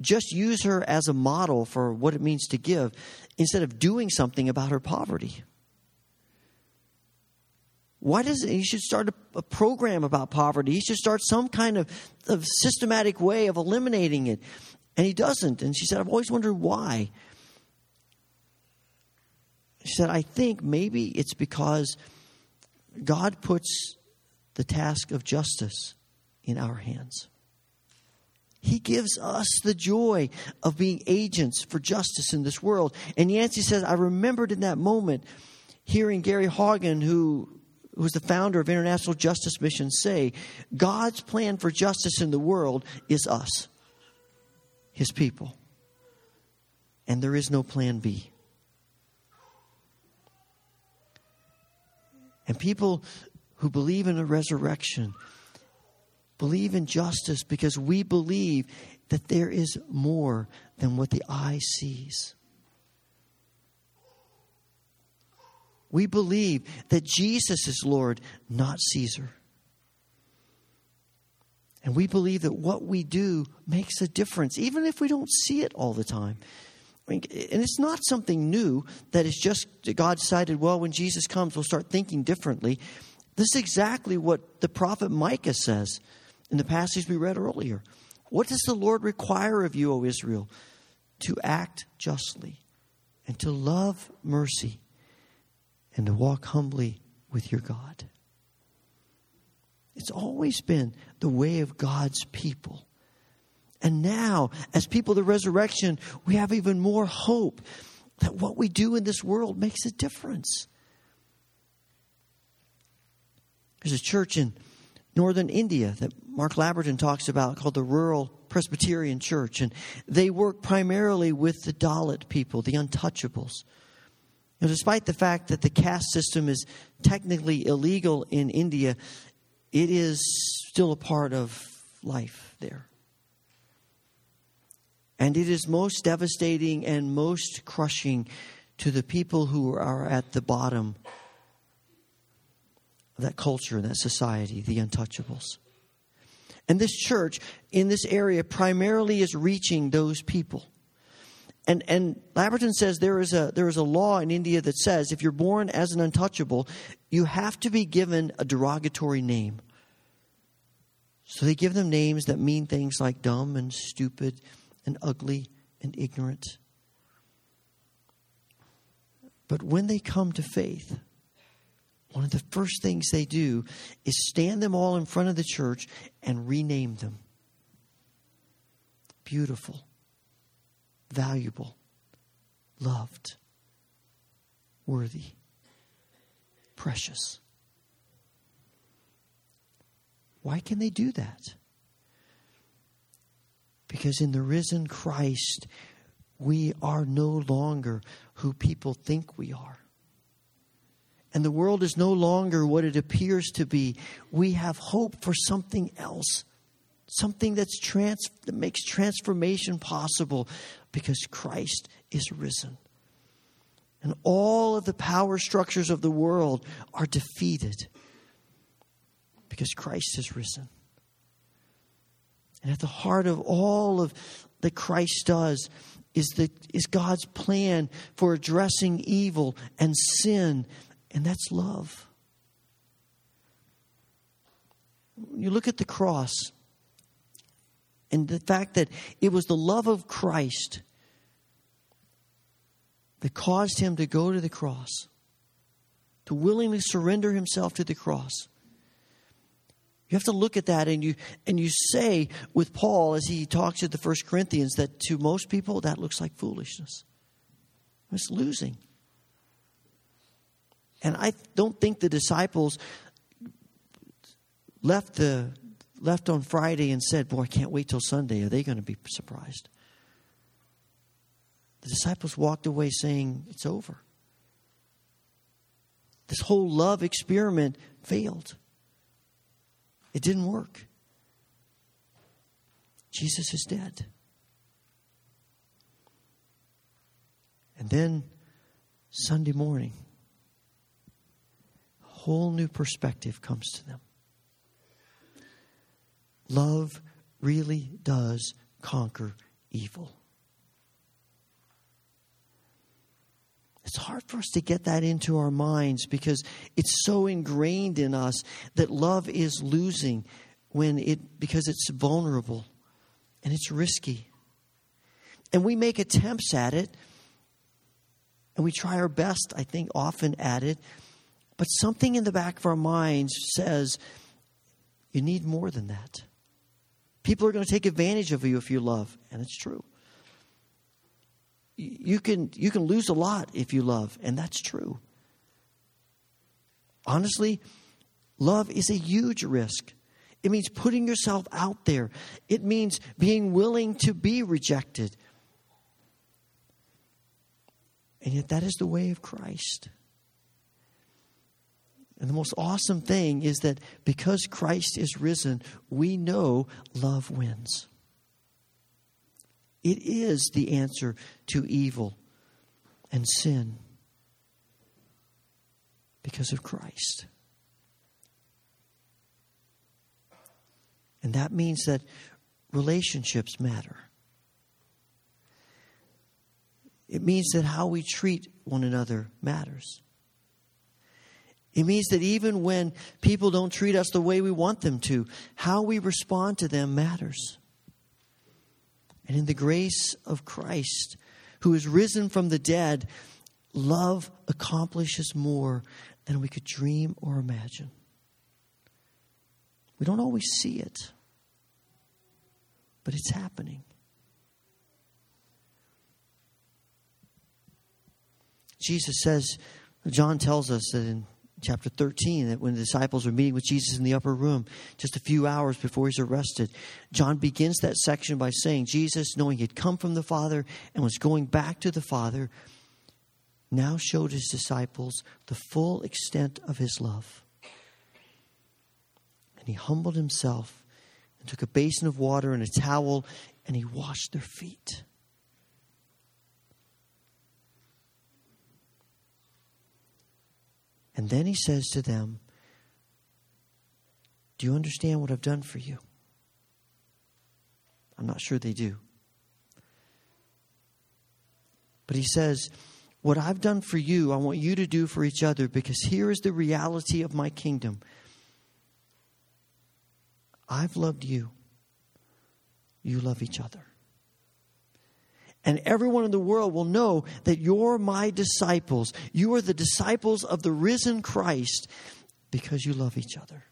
just use her as a model for what it means to give instead of doing something about her poverty? Why doesn't he should start a, a, program about poverty? He should start some kind of, of systematic way of eliminating it. And he doesn't. And she said, I've always wondered why. She said, I think maybe it's because God puts the task of justice in our hands. He gives us the joy of being agents for justice in this world. And Yancey says, I remembered in that moment hearing Gary Haugen, who who's the founder of International Justice Mission, say, God's plan for justice in the world is us, his people. And there is no plan B. And people who believe in a resurrection believe in justice because we believe that there is more than what the eye sees. We believe that Jesus is Lord, not Caesar. And we believe that what we do makes a difference, even if we don't see it all the time. I mean, and it's not something new that is just God decided, well, when Jesus comes, we'll start thinking differently. This is exactly what the prophet Micah says in the passage we read earlier. What does the Lord require of you, O Israel? To act justly and to love mercy and to walk humbly with your God. It's always been the way of God's people. And now, as people of the resurrection, we have even more hope that what we do in this world makes a difference. There's a church in northern India that Mark Labberton talks about called the Rural Presbyterian Church. And they work primarily with the Dalit people, the untouchables. Despite the fact that the caste system is technically illegal in India, it is still a part of life there. And it is most devastating and most crushing to the people who are at the bottom of that culture, and that society, the untouchables. And this church in this area primarily is reaching those people. And, and Labberton says there is, a, there is a law in India that says if you're born as an untouchable, you have to be given a derogatory name. So they give them names that mean things like dumb and stupid and ugly and ignorant. But when they come to faith, one of the first things they do is stand them all in front of the church and rename them. Beautiful, valuable, loved, worthy, precious. Why can they do that? Because in the risen Christ, we are no longer who people think we are. And the world is no longer what it appears to be. We have hope for something else, something that's trans- that makes transformation possible because Christ is risen. And all of the power structures of the world are defeated because Christ is risen. And at the heart of all of that Christ does is, the, is God's plan for addressing evil and sin, and that's love. You look at the cross and the fact that it was the love of Christ that caused him to go to the cross, to willingly surrender himself to the cross. You have to look at that and you and you say with Paul as he talks to the first Corinthians that to most people that looks like foolishness. It's losing. And I don't think the disciples left the left on Friday and said, Boy, I can't wait till Sunday. Are they going to be surprised? The disciples walked away saying, It's over. This whole love experiment failed. It didn't work. Jesus is dead. And then Sunday morning, a whole new perspective comes to them. Love really does conquer evil. It's hard for us to get that into our minds because it's so ingrained in us that love is losing when it because it's vulnerable and it's risky. And we make attempts at it and we try our best, I think, often at it. But something in the back of our minds says, you need more than that. People are going to take advantage of you if you love, and it's true. You can, you can lose a lot if you love, and that's true. Honestly, love is a huge risk. It means putting yourself out there, it means being willing to be rejected. And yet, that is the way of Christ. And the most awesome thing is that because Christ is risen, we know love wins. It is the answer to evil and sin because of Christ. And that means that relationships matter. It means that how we treat one another matters. It means that even when people don't treat us the way we want them to, how we respond to them matters. And in the grace of Christ, who is risen from the dead, love accomplishes more than we could dream or imagine. We don't always see it, but it's happening. Jesus says, John tells us that in chapter 13 that when the disciples were meeting with Jesus in the upper room just a few hours before he's arrested, John begins that section by saying, Jesus, knowing he had come from the Father and was going back to the Father, now showed his disciples the full extent of his love. And he humbled himself and took a basin of water and a towel and he washed their feet. And then he says to them, Do you understand what I've done for you? I'm not sure they do. But he says, What I've done for you, I want you to do for each other because here is the reality of my kingdom. I've loved you, you love each other. And everyone in the world will know that you're my disciples. You are the disciples of the risen Christ because you love each other.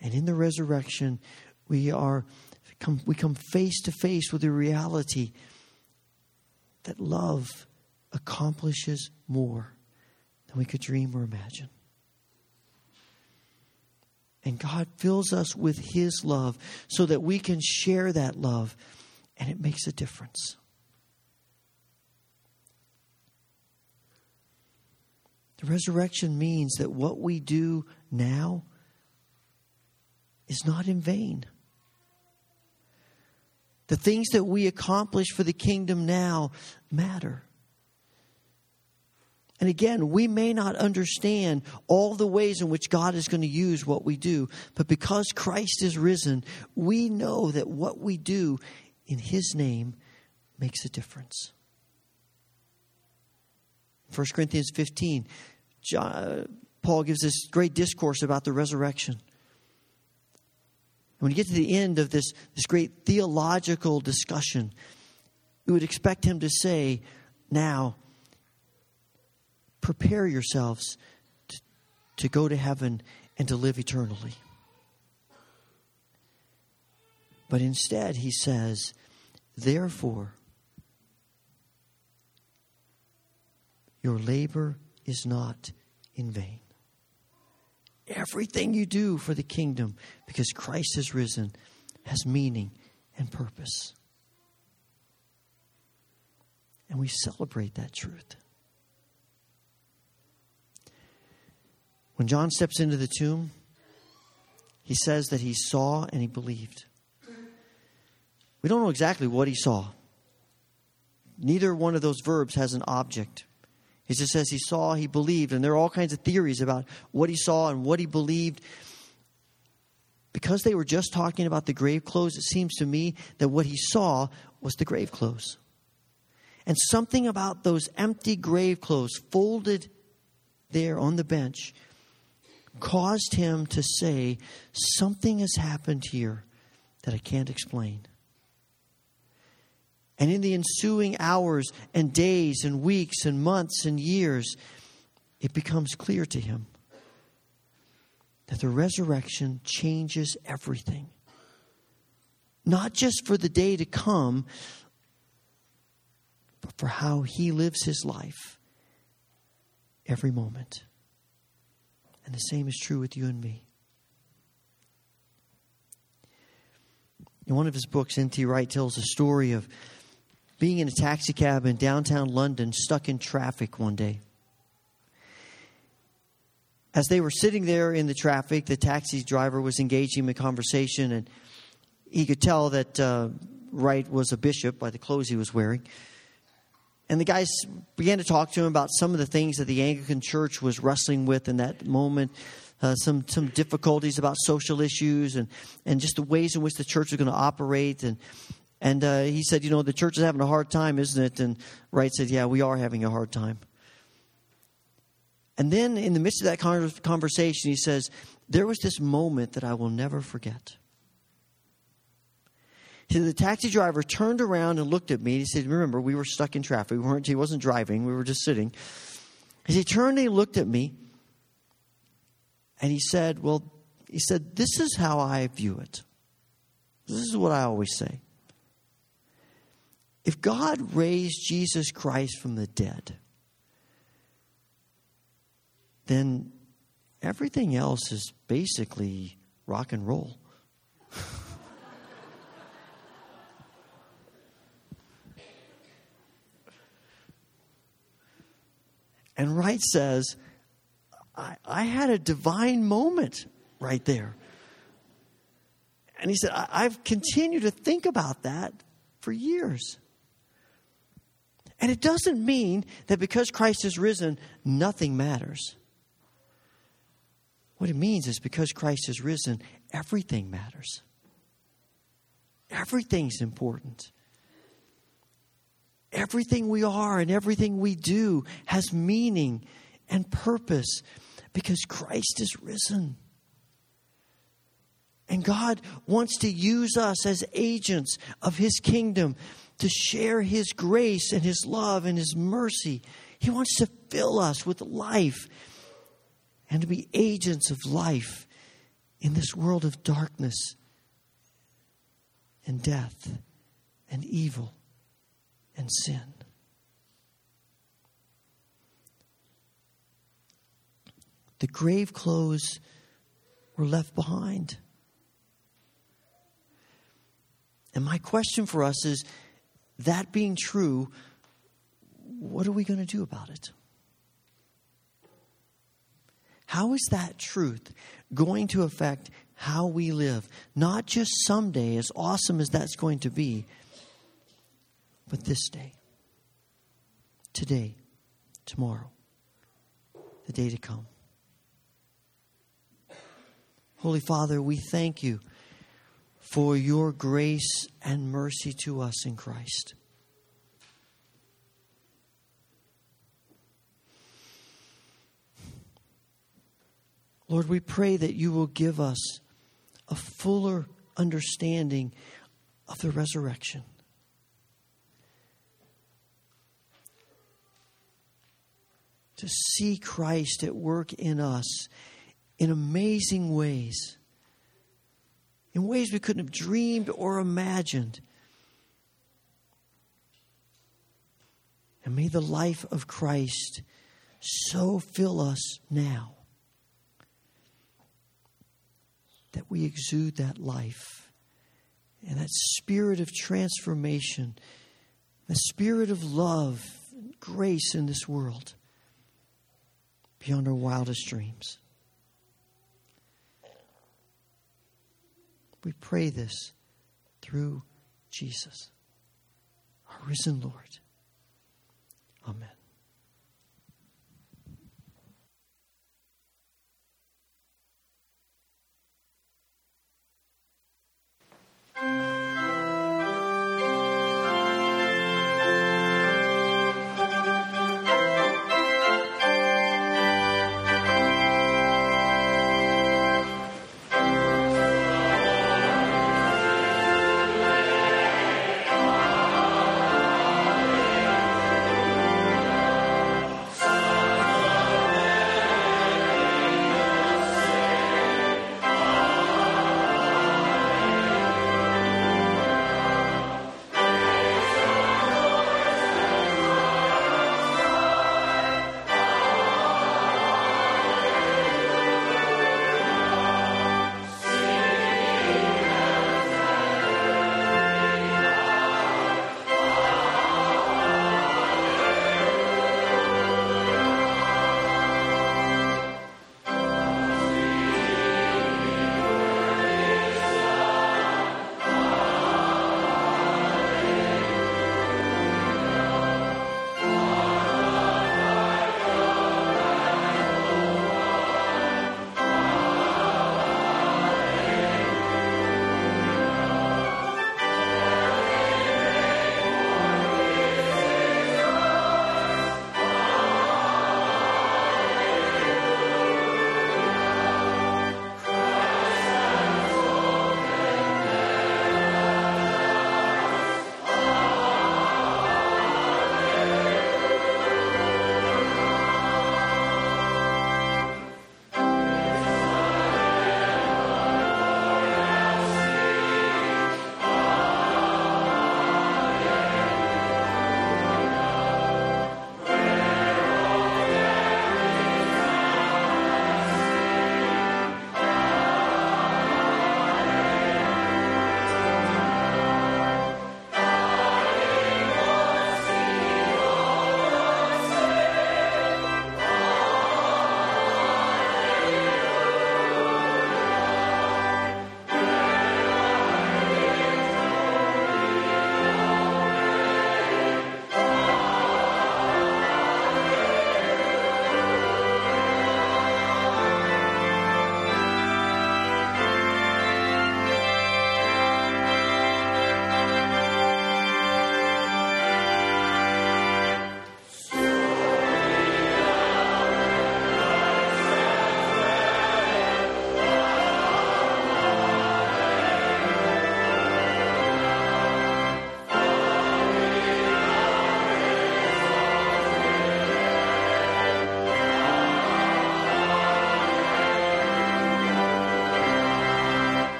And in the resurrection, we are come, we come face to face with the reality that love accomplishes more than we could dream or imagine. And God fills us with His love so that we can share that love, and it makes a difference. The resurrection means that what we do now is not in vain. The things that we accomplish for the kingdom now matter. And again, we may not understand all the ways in which God is going to use what we do, but because Christ is risen, we know that what we do in His name makes a difference. 1 Corinthians 15, John, uh, Paul gives this great discourse about the resurrection. When you get to the end of this, this great theological discussion, you would expect him to say, Now, prepare yourselves to, to go to heaven and to live eternally. But instead, he says, Therefore, your labor is not in vain. Everything you do for the kingdom, because Christ has risen, has meaning and purpose. And we celebrate that truth. When John steps into the tomb, he says that he saw and he believed. We don't know exactly what he saw. Neither one of those verbs has an object. He just says he saw, he believed, and there are all kinds of theories about what he saw and what he believed. Because they were just talking about the grave clothes, it seems to me that what he saw was the grave clothes. And something about those empty grave clothes folded there on the bench caused him to say, Something has happened here that I can't explain. And in the ensuing hours and days and weeks and months and years, it becomes clear to him that the resurrection changes everything. Not just for the day to come, but for how he lives his life every moment. And the same is true with you and me. In one of his books, N.T. Wright tells a story of being in a taxi cab in downtown London, stuck in traffic one day. As they were sitting there in the traffic, the taxi driver was engaging in conversation, and he could tell that uh, Wright was a bishop by the clothes he was wearing. And the guys began to talk to him about some of the things that the Anglican Church was wrestling with in that moment, uh, some some difficulties about social issues, and and just the ways in which the church was going to operate. And and uh, he said, you know, the church is having a hard time, isn't it? And Wright said, yeah, we are having a hard time. And then in the midst of that conversation, he says, there was this moment that I will never forget. He the taxi driver turned around and looked at me. He said, Remember, we were stuck in traffic. We weren't, he wasn't driving, we were just sitting. As he turned and he looked at me, and he said, Well, he said, This is how I view it. This is what I always say. If God raised Jesus Christ from the dead, then everything else is basically rock and roll. And Wright says, I, I, had a divine moment right there. And he said, I, I've continued to think about that for years. And it doesn't mean that because Christ has risen, nothing matters. What it means is because Christ has risen, everything matters. Everything's important. Everything we are and everything we do has meaning and purpose because Christ is risen. And God wants to use us as agents of His kingdom to share His grace and His love and His mercy. He wants to fill us with life and to be agents of life in this world of darkness and death and evil and sin. The grave clothes were left behind. And my question for us is that being true, what are we going to do about it? How is that truth going to affect how we live? Not just someday, as awesome as that's going to be, but this day, today, tomorrow, the day to come. Holy Father, we thank you for your grace and mercy to us in Christ. Lord, we pray that you will give us a fuller understanding of the resurrection. To see Christ at work in us in amazing ways, in ways we couldn't have dreamed or imagined. And may the life of Christ so fill us now that we exude that life and that spirit of transformation, the spirit of love, grace in this world beyond our wildest dreams. We pray this through Jesus, our risen Lord. Amen.